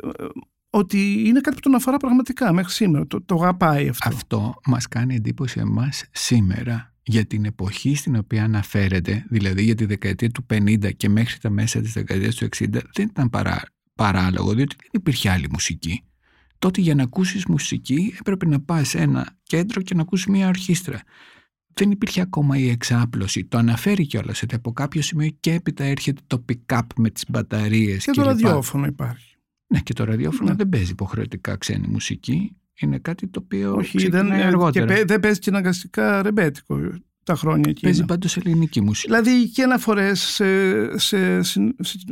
ότι είναι κάτι που τον αφορά πραγματικά μέχρι σήμερα. Το, το αγαπάει αυτό. Αυτό μας κάνει εντύπωση εμάς σήμερα για την εποχή στην οποία αναφέρεται, δηλαδή για τη δεκαετία του 50 και μέχρι τα μέσα της δεκαετίας του 60, δεν ήταν παρά, παράλογο, διότι δεν υπήρχε άλλη μουσική. Τότε για να ακούσεις μουσική έπρεπε να πας σε ένα κέντρο και να ακούσεις μια ορχήστρα. Δεν υπήρχε ακόμα η εξάπλωση. Το αναφέρει κιόλας ότι από κάποιο σημείο και έπειτα έρχεται το pick-up με τις μπαταρίες. Και, και το ραδιόφωνο υπάρχει. Ναι, και το ραδιόφωνο ναι. δεν παίζει υποχρεωτικά ξένη μουσική. Είναι κάτι το οποίο Όχι, δεν, αργότερα. Και δεν παίζει και αναγκαστικά ρεμπέτικο τα χρόνια εκεί. Παίζει πάντως ελληνική μουσική. Δηλαδή και αναφορές σε, σε,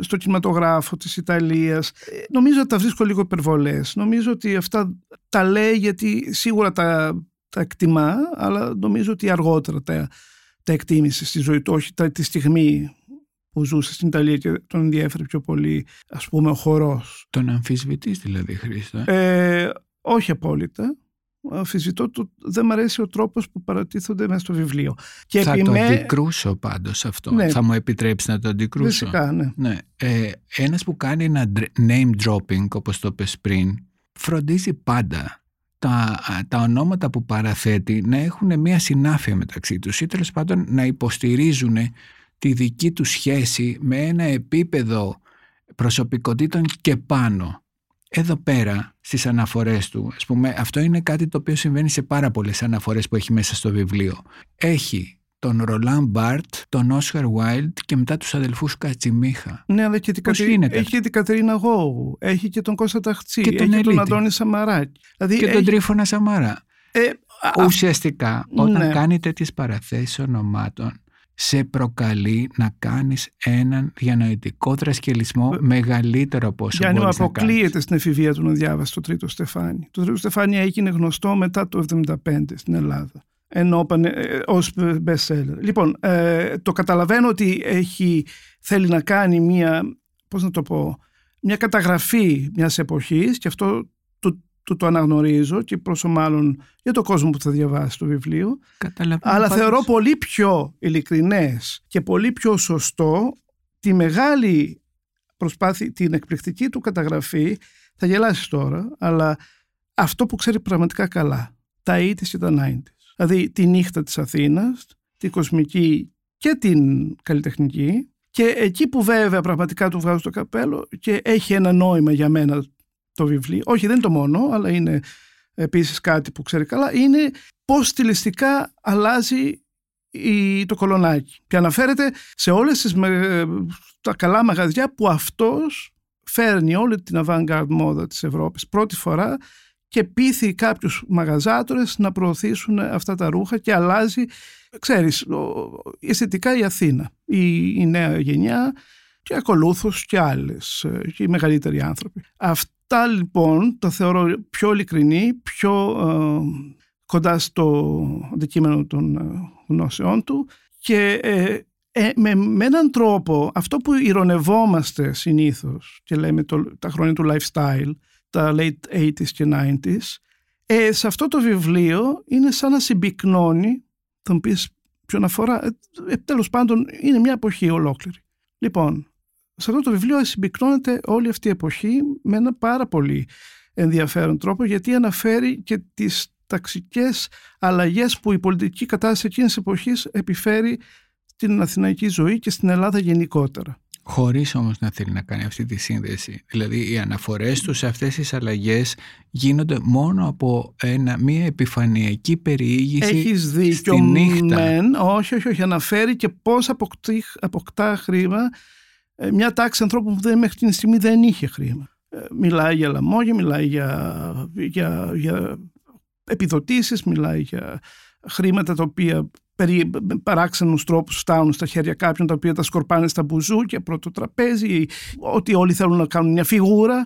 στο κινηματογράφο της Ιταλίας. Ε, νομίζω ότι τα βρίσκω λίγο υπερβολές. Νομίζω ότι αυτά τα λέει γιατί σίγουρα τα, τα εκτιμά, αλλά νομίζω ότι αργότερα τα, τα εκτίμησε στη ζωή του, όχι τη στιγμή που ζούσε στην Ιταλία και τον ενδιέφερε πιο πολύ ας πούμε ο χορός. Τον αμφισβητείς δηλαδή Χρήστο; Ε, όχι απόλυτα. Αμφισβητώ το, δεν μου αρέσει ο τρόπος που παρατίθονται μέσα στο βιβλίο. Και θα το αντικρούσω πάντως αυτό. Ναι. Θα μου επιτρέψεις να το αντικρούσω; Φυσικά, ναι. ναι. Ε, ένας που κάνει ένα name dropping όπως το πες πριν φροντίζει πάντα τα, τα ονόματα που παραθέτει να έχουν μια συνάφεια μεταξύ τους ή τέλος πάντων να υποστηρίζουν τη δική του σχέση με ένα επίπεδο προσωπικότητων και πάνω. Εδώ πέρα στις αναφορές του, ας πούμε, αυτό είναι κάτι το οποίο συμβαίνει σε πάρα πολλές αναφορές που έχει μέσα στο βιβλίο. Έχει τον Ρολάν Μπάρτ, τον Όσχαρ Βάιλντ και μετά τους αδελφούς Κατσιμίχα. Ναι, αλλά και την Κατερίνα, έχει την Κατερίνα Γόγου, έχει και τον Κώστα Ταχτσί, και τον έχει τον Αντώνη Σαμαράκη. Δηλαδή και έχει... τον Τρίφωνα Σαμαρά. Ε, Ουσιαστικά, όταν ναι. κάνει τέτοιες παραθέσεις ονομάτων, σε προκαλεί να κάνεις έναν διανοητικό τρασκελισμό μεγαλύτερο από όσο Γιάννη, μπορείς να κάνεις. αποκλείεται στην εφηβεία του να διάβασε το Τρίτο Στεφάνι. Το Τρίτο Στεφάνι έγινε γνωστό μετά το 1975 στην Ελλάδα ενώ ε, ως best seller. Λοιπόν, ε, το καταλαβαίνω ότι έχει, θέλει να κάνει μια, πώς να το πω, μια καταγραφή μιας εποχής και αυτό του το αναγνωρίζω και πόσο μάλλον για το κόσμο που θα διαβάσει το βιβλίο. Αλλά θεωρώ πολύ πιο ειλικρινές και πολύ πιο σωστό τη μεγάλη προσπάθεια, την εκπληκτική του καταγραφή, θα γελάσεις τώρα, αλλά αυτό που ξέρει πραγματικά καλά, τα 80's και τα 90's. Δηλαδή τη νύχτα της Αθήνας, την κοσμική και την καλλιτεχνική και εκεί που βέβαια πραγματικά του βγάζω το καπέλο και έχει ένα νόημα για μένα το βιβλίο. Όχι, δεν είναι το μόνο, αλλά είναι επίσης κάτι που ξέρει καλά. Είναι πώς στιλιστικά αλλάζει η, το κολονάκι. Και αναφέρεται σε όλες τις, τα καλά μαγαζιά που αυτός φέρνει όλη την avant-garde μόδα της Ευρώπης πρώτη φορά και πείθει κάποιους μαγαζάτορες να προωθήσουν αυτά τα ρούχα και αλλάζει, ξέρεις, αισθητικά η Αθήνα, η, η νέα γενιά και ακολούθως και άλλες ε, και οι μεγαλύτεροι άνθρωποι. Αυτά λοιπόν το θεωρώ πιο ειλικρινή, πιο ε, κοντά στο αντικείμενο των ε, γνώσεών του και με, με έναν τρόπο αυτό που ηρωνευόμαστε συνήθως και λέμε το, τα χρόνια του lifestyle, τα late 80s και 90s, σε αυτό το βιβλίο είναι σαν να συμπυκνώνει, θα μου πεις ποιον αφορά, ε, τέλος πάντων είναι μια εποχή ολόκληρη. Λοιπόν, σε αυτό το βιβλίο συμπυκνώνεται όλη αυτή η εποχή με ένα πάρα πολύ ενδιαφέρον τρόπο γιατί αναφέρει και τις ταξικές αλλαγές που η πολιτική κατάσταση εκείνης της εποχής επιφέρει στην αθηναϊκή ζωή και στην Ελλάδα γενικότερα. Χωρίς όμως να θέλει να κάνει αυτή τη σύνδεση. Δηλαδή οι αναφορές τους σε αυτές τις αλλαγές γίνονται μόνο από ένα, μια επιφανειακή περιήγηση Έχεις δίκιο, στη νύχτα. Μεν, όχι, όχι, όχι. Αναφέρει και πώς αποκτά, αποκτά χρήμα ε, μια τάξη ανθρώπων που δεν, μέχρι την στιγμή δεν είχε χρήμα. Ε, μιλάει για λαμόγια, μιλάει για, για, για επιδοτήσεις, μιλάει για χρήματα τα οποία περί παράξενους τρόπους φτάνουν στα χέρια κάποιων τα οποία τα σκορπάνε στα μπουζούκια πρώτο τραπέζι ότι όλοι θέλουν να κάνουν μια φιγούρα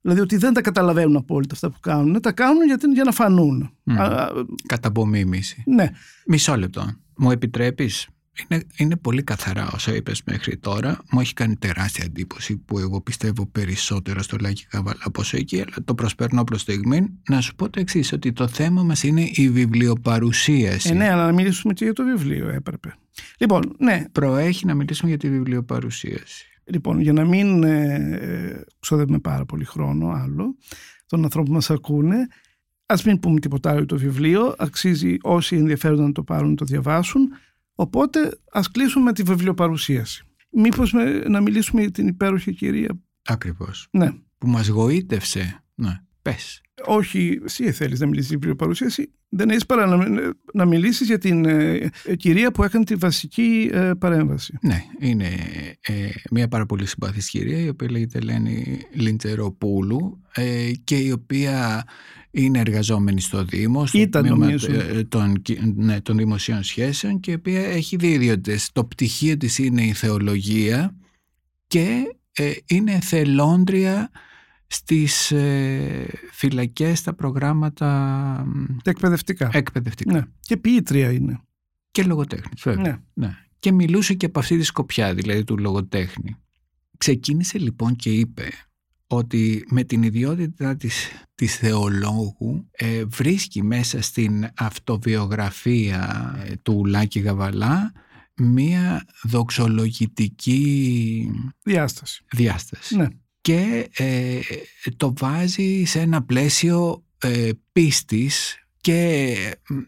δηλαδή ότι δεν τα καταλαβαίνουν απόλυτα αυτά που κάνουν τα κάνουν γιατί, για να φανούν mm. Κατά απομίμηση ναι. Μισό λεπτό μου επιτρέπεις; Είναι, είναι πολύ καθαρά όσα είπες μέχρι τώρα. Μου έχει κάνει τεράστια εντύπωση που εγώ πιστεύω περισσότερο στο Λάκη Καβάλα από όσο εκεί, αλλά το προσπέρνω προς στιγμή. Να σου πω το εξής, ότι το θέμα μας είναι η βιβλιοπαρουσίαση. Ε, ναι, αλλά να μιλήσουμε και για το βιβλίο, έπρεπε. Λοιπόν, ναι. Προέχει να μιλήσουμε για τη βιβλιοπαρουσίαση. Λοιπόν, για να μην ε, ξοδεύουμε πάρα πολύ χρόνο άλλο των ανθρώπων που μας ακούνε, ας μην πούμε τίποτα άλλο για το βιβλίο. Αξίζει όσοι ενδιαφέρονται να το πάρουν να το διαβάσουν. Οπότε ας κλείσουμε τη βιβλιοπαρουσίαση. Μήπως να μιλήσουμε για την υπέροχη κυρία. Ακριβώς. Ναι. Που μας γοήτευσε. Ναι. Πες. Όχι, εσύ θέλεις να μιλήσεις για την βιβλιοπαρουσίαση. Δεν έχεις παρά να, να μιλήσεις για την ε, κυρία που έκανε τη βασική ε, παρέμβαση. Ναι, είναι ε, μια πάρα πολύ συμπαθής κυρία η οποία λέγεται Ελένη Λιντσεροπούλου και η οποία είναι εργαζόμενη στο Δήμο, στο Ήταν, ε, των, ναι, των δημοσίων σχέσεων και η οποία έχει δύο ιδιότητες. Το πτυχίο της είναι η θεολογία και ε, είναι θελόντρια στις ε, φυλακές, στα προγράμματα εκπαιδευτικά. εκπαιδευτικά. Ναι. Και ποιήτρια είναι. Και λογοτέχνης, βέβαια. Ναι. ναι. Και μιλούσε και από αυτή τη σκοπιά, δηλαδή του λογοτέχνη. Ξεκίνησε λοιπόν και είπε ότι με την ιδιότητα της, της θεολόγου ε, βρίσκει μέσα στην αυτοβιογραφία ε, του Λάκη Γαβαλά μία δοξολογητική διάσταση. διάσταση. Ναι. Και ε, το βάζει σε ένα πλαίσιο πίστης και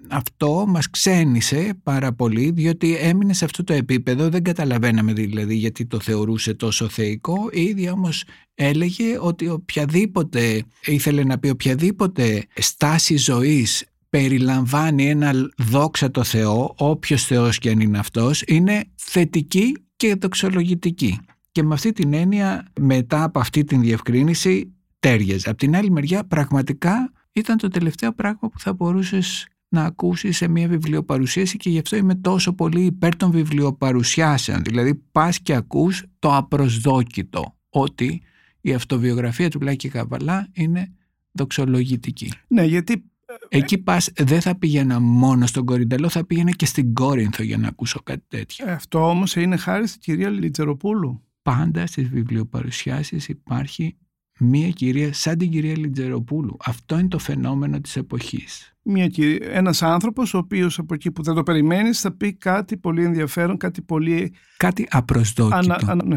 αυτό μας ξένησε πάρα πολύ διότι έμεινε σε αυτό το επίπεδο, δεν καταλαβαίναμε δηλαδή γιατί το θεωρούσε τόσο θεϊκό. Η ίδια όμως έλεγε ότι οποιαδήποτε, ήθελε να πει οποιαδήποτε στάση ζωής περιλαμβάνει ένα δόξα το Θεό, όποιος Θεός και αν είναι αυτός, είναι θετική και δοξολογητική. Και με αυτή την έννοια μετά από αυτή την διευκρίνηση τέριαζε. Από την άλλη μεριά πραγματικά ήταν το τελευταίο πράγμα που θα μπορούσες να ακούσεις σε μια βιβλιοπαρουσίαση και γι' αυτό είμαι τόσο πολύ υπέρ των βιβλιοπαρουσιάσεων. Δηλαδή πας και ακούς το απροσδόκητο ότι η αυτοβιογραφία του Λάκη Καβαλά είναι δοξολογητική. Ναι, γιατί... Ε, Εκεί πας δεν θα πήγαινα μόνο στον Κορυντελό, θα πήγαινα και στην Κόρινθο για να ακούσω κάτι τέτοιο. Ε, αυτό όμως είναι χάρη στην κυρία Λιτζεροπούλου. Πάντα στις βιβλιοπαρουσιάσεις υπάρχει μία κυρία σαν την κυρία Λιτζεροπούλου. Αυτό είναι το φαινόμενο της εποχής. Μια κυρία, ένας άνθρωπος ο οποίος από εκεί που δεν το περιμένεις θα πει κάτι πολύ ενδιαφέρον, κάτι πολύ... Κάτι απροσδόκητο. Ανα, ναι.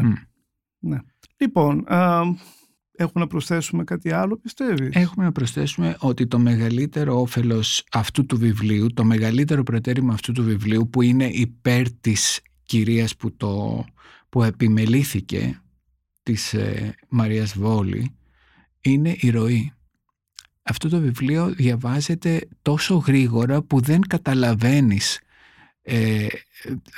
ναι. Λοιπόν, α, έχουμε να προσθέσουμε κάτι άλλο πιστεύεις; Έχουμε να προσθέσουμε ότι το μεγαλύτερο όφελος αυτού του βιβλίου, το μεγαλύτερο προτέρημα αυτού του βιβλίου που είναι υπέρ της κυρίας που, το, που επιμελήθηκε της ε, Μαρίας Βόλη είναι η ροή. Αυτό το βιβλίο διαβάζεται τόσο γρήγορα που δεν καταλαβαίνεις, ε,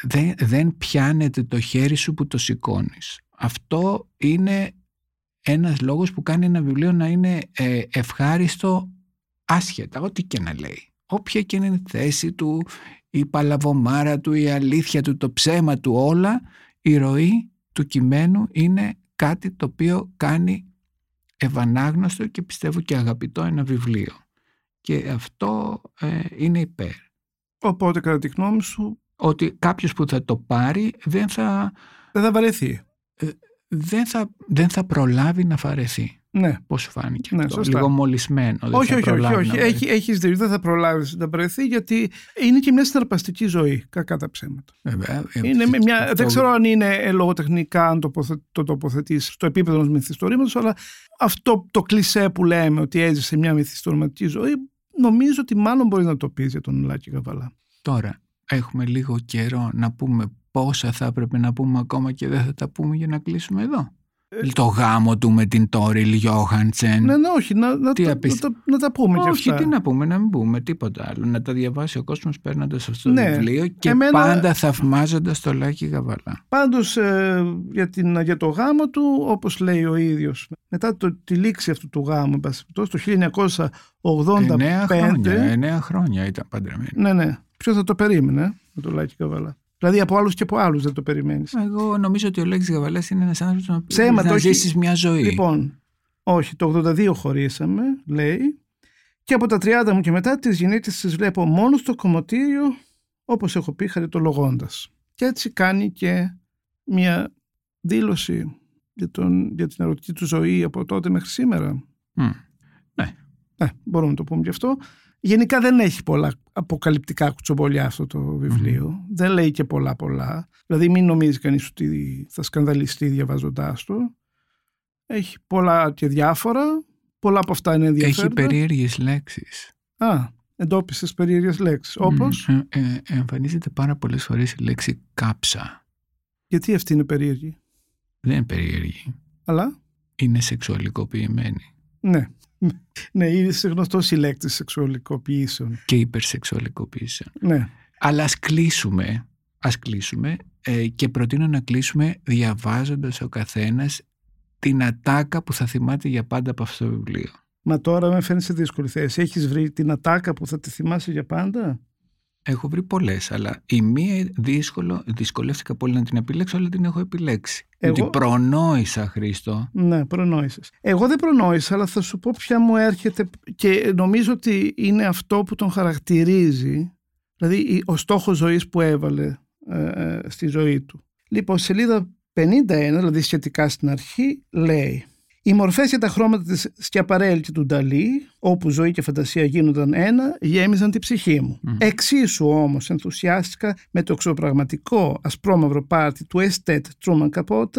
δεν, δεν πιάνεται το χέρι σου που το σηκώνεις. Αυτό είναι ένας λόγος που κάνει ένα βιβλίο να είναι ε, ευχάριστο άσχετα, ό,τι και να λέει. Όποια και είναι η θέση του, η παλαβομάρα του, η αλήθεια του, το ψέμα του, όλα, η ροή του κειμένου είναι κάτι το οποίο κάνει ευανάγνωστο και πιστεύω και αγαπητό ένα βιβλίο. Και αυτό ε, είναι υπέρ. Οπότε κατά τη γνώμη σου... Ότι κάποιος που θα το πάρει δεν θα... Δεν θα βαρεθεί. Ε, δεν, θα, δεν θα προλάβει να βαρεθεί. Ναι. Πώς σου φάνηκε ναι, αυτό, σωστά. λίγο μολυσμένο. Δεν όχι, θα όχι, όχι, όχι. να Έχει, έχεις δίκιο, δεν θα προλάβεις να βρεθεί γιατί είναι και μια συναρπαστική ζωή, κακά τα ψέματα. Βέβαια, είναι μια, δεν ξέρω αν είναι ε, λογοτεχνικά αν το, το τοποθετείς στο επίπεδο ενός μυθιστορήματος, αλλά αυτό το κλισέ που λέμε ότι έζησε μια μυθιστορηματική ζωή, νομίζω ότι μάλλον μπορεί να το πεις για τον Λάκη Καβαλά. Τώρα, έχουμε λίγο καιρό να πούμε πόσα θα έπρεπε να πούμε ακόμα και δεν θα τα πούμε για να κλείσουμε εδώ. Το γάμο του με την Τόριλ Γιώχαντσεν. Ναι, ναι, όχι, να, να, Τι τα, απίστη- να, τα, να τα πούμε κι Όχι, αυτά. τι να πούμε, να μην πούμε τίποτα άλλο. Να τα διαβάσει ο κόσμος παίρνοντας αυτό το Ναι. βιβλίο και Εμένα- πάντα θαυμάζοντας το Λάκη Γαβαλά. Πάντως ε, για, την, για το γάμο του, όπως λέει ο ίδιος, μετά το, τη λήξη αυτού του γάμου, εν πάση περιπτώσει, το 1985, Εννέα χρόνια, εννέα χρόνια ήταν παντρεμένη. ναι, ναι, ποιος θα το περίμενε ε, με το Λάκη Καβαλά. Δηλαδή από άλλους και από άλλους δεν το περιμένεις. Εγώ νομίζω ότι ο Λέξης Γαβαλάς είναι ένας άνθρωπος που Ψέματα, να όχι. ζήσεις μια ζωή. Λοιπόν, όχι, το 82 χωρίσαμε, λέει, και από τα 30 μου και μετά τις γυναίκες τις βλέπω μόνο στο κομμωτήριο, όπως έχω πει χαριτολογώντας. Και έτσι κάνει και μια δήλωση για, τον, για την ερωτική του ζωή από τότε μέχρι σήμερα. Μμ. Ναι, μπορούμε να το πούμε γι' αυτό. Γενικά δεν έχει πολλά αποκαλυπτικά κουτσομπολιά αυτό το βιβλίο. Δεν λέει και πολλά πολλά. Δηλαδή μην νομίζεις κανείς ότι θα σκανδαλιστεί διαβάζοντάς το. Έχει πολλά και διάφορα. Πολλά από αυτά είναι Έχει ενδιαφέροντα. περίεργες λέξεις. Α, εντόπισες περίεργες λέξεις. Όπως, Ε, ε, εμφανίζεται πάρα πολλές φορές η λέξη κάψα. γιατί αυτή είναι περίεργη; Δεν είναι περίεργη. Αλλά, Είναι σεξουαλικοποιημένη ναι. ναι, είναι γνωστός συλλέκτης σεξουαλικοποιήσεων. και υπερσεξουαλικοποίηση. Ναι. Αλλά ας κλείσουμε, ας κλείσουμε ε, και προτείνω να κλείσουμε διαβάζοντας ο καθένας την ατάκα που θα θυμάται για πάντα από αυτό το βιβλίο. Μα τώρα με φαίνεται σε δύσκολη θέση. Έχεις βρει την ατάκα που θα τη θυμάσαι για πάντα; Έχω βρει πολλές, αλλά η μία δύσκολο, δυσκολεύτηκα πολύ να την επιλέξω, αλλά την έχω επιλέξει. Εγώ- Ότι προνόησα, Χρήστο. Ναι, προνόησες. Εγώ δεν προνόησα, αλλά θα σου πω ποια μου έρχεται και νομίζω ότι είναι αυτό που τον χαρακτηρίζει, δηλαδή η- ο στόχος ζωής που έβαλε ε, ε, στη ζωή του. Λοιπόν, σελίδα 51, δηλαδή σχετικά στην αρχή, λέει «Οι μορφές και τα χρώματα της Σκιαπαρέλ και του Νταλή, όπου ζωή και φαντασία γίνονταν ένα, γέμιζαν την ψυχή μου. Εξίσου όμως ενθουσιάστηκα με το εξωπραγματικό ασπρόμαυρο πάρτι του Estet Truman Capote,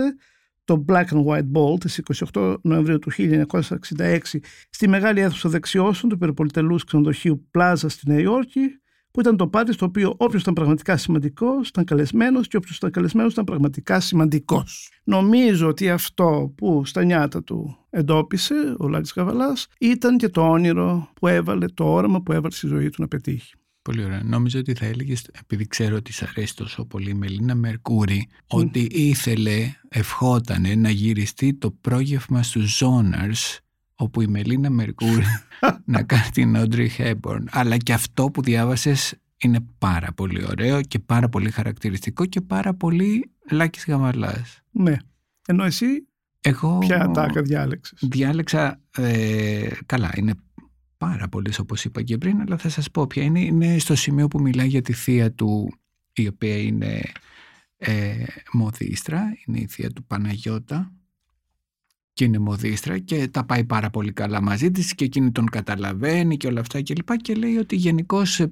το Black and White Ball της 28 Νοεμβρίου του 1966 στη μεγάλη αίθουσα δεξιώσεων του περιπολιτελούς ξενοδοχείου Πλάζας στη Νέα Υόρκη που ήταν το πάρτι στο οποίο όποιος ήταν πραγματικά σημαντικός ήταν καλεσμένος και όποιος ήταν καλεσμένος ήταν πραγματικά σημαντικός. Νομίζω ότι αυτό που στα νιάτα του εντόπισε ο Λάρης Καβαλάς ήταν και το όνειρο που έβαλε, το όραμα που έβαλε στη ζωή του να πετύχει. Πολύ ωραία. Νόμιζα ότι θα έλεγες, επειδή ξέρω ότι σ' αρέσει τόσο πολύ η Μελίνα Μερκούρη, ότι ήθελε, ευχότανε να γυριστεί το πρόγευμα στους Zoners, όπου η Μελίνα Μερκούρη να κάνει την Audrey Hepburn. Αλλά και αυτό που διάβασες είναι πάρα πολύ ωραίο και πάρα πολύ χαρακτηριστικό και πάρα πολύ Λάκης Γαμαλάς. Ναι. Ενώ εσύ Εγώ ποια ατάκα διάλεξες; διάλεξα, ε, καλά είναι πάρα πολλές όπως είπα και πριν, αλλά θα σας πω ποια είναι. Είναι στο σημείο που μιλάει για τη θεία του, η οποία είναι ε, μοδίστρα, είναι η θεία του Παναγιώτα και είναι μοδίστρα και τα πάει πάρα πολύ καλά μαζί της και εκείνη τον καταλαβαίνει και όλα αυτά και λοιπά και λέει ότι γενικώς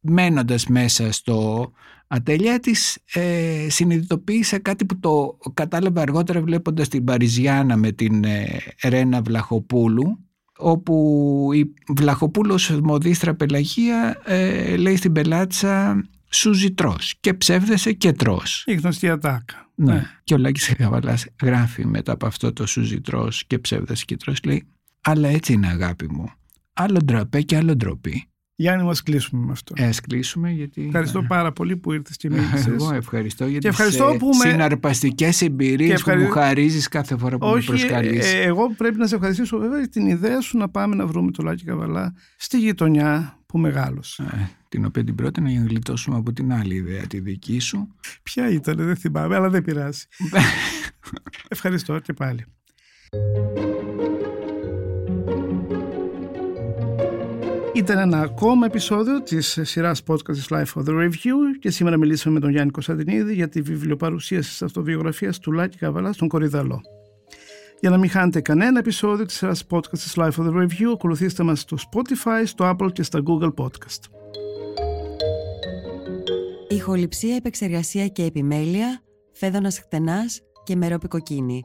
μένοντας μέσα στο ατελιέ της ε, συνειδητοποίησε κάτι που το κατάλαβε αργότερα βλέποντας την Παριζιάνα με την ε, Ρένα Βλαχοπούλου όπου η Βλαχοπούλος μοδίστρα Πελαγία ε, λέει στην πελάτσα σούζι τρως και ψεύδεσαι και τρως. Η γνωστή ατάκα. Ναι. Και ο Λάκης Καβαλάς γράφει μετά από αυτό το σούζι τρως και ψεύδεσαι και τρως λέει αλλά έτσι είναι αγάπη μου. Άλλο ντραπέ και άλλο ντροπή. Γιάννη, μας κλείσουμε με αυτό. Ε, ας κλείσουμε γιατί... Ευχαριστώ πάρα πολύ που ήρθες και μίλησες. Εγώ ευχαριστώ για Και τις ευχαριστώ ε, που με- συναρπαστικές εμπειρίες Και που ευχαρι- μου χαρίζεις κάθε φορά που με Όχι, προσκαλείς. ε, εγώ πρέπει να σε ευχαριστήσω βέβαια για την ιδέα σου να πάμε να βρούμε το Λάκη Καβαλά στη γειτονιά που μεγάλωσε. Ε, την οποία την πρότεινα για να γλιτώσουμε από την άλλη ιδέα, τη δική σου. Ποια ήταν, δεν θυμάμαι, αλλά δεν πειράζει. Ευχαριστώ και πάλι. Ήταν ένα ακόμα επεισόδιο της σειράς podcast της Life of the Review και σήμερα μιλήσαμε με τον Γιάννη Κωνσταντινίδη για τη βιβλιοπαρουσίαση της αυτοβιογραφίας του Λάκη Καβαλά στον Κορυδαλό. Για να μην χάνετε κανένα επεισόδιο της σειράς podcast της LiFO The Review, ακολουθήστε μας στο Spotify, στο Apple και στα Google Podcast. Ηχοληψία, επεξεργασία και επιμέλεια, Φέδωνας Χτενάς και Μερόπη Κοκκίνη.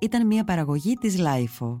Ήταν μια παραγωγή της LiFO.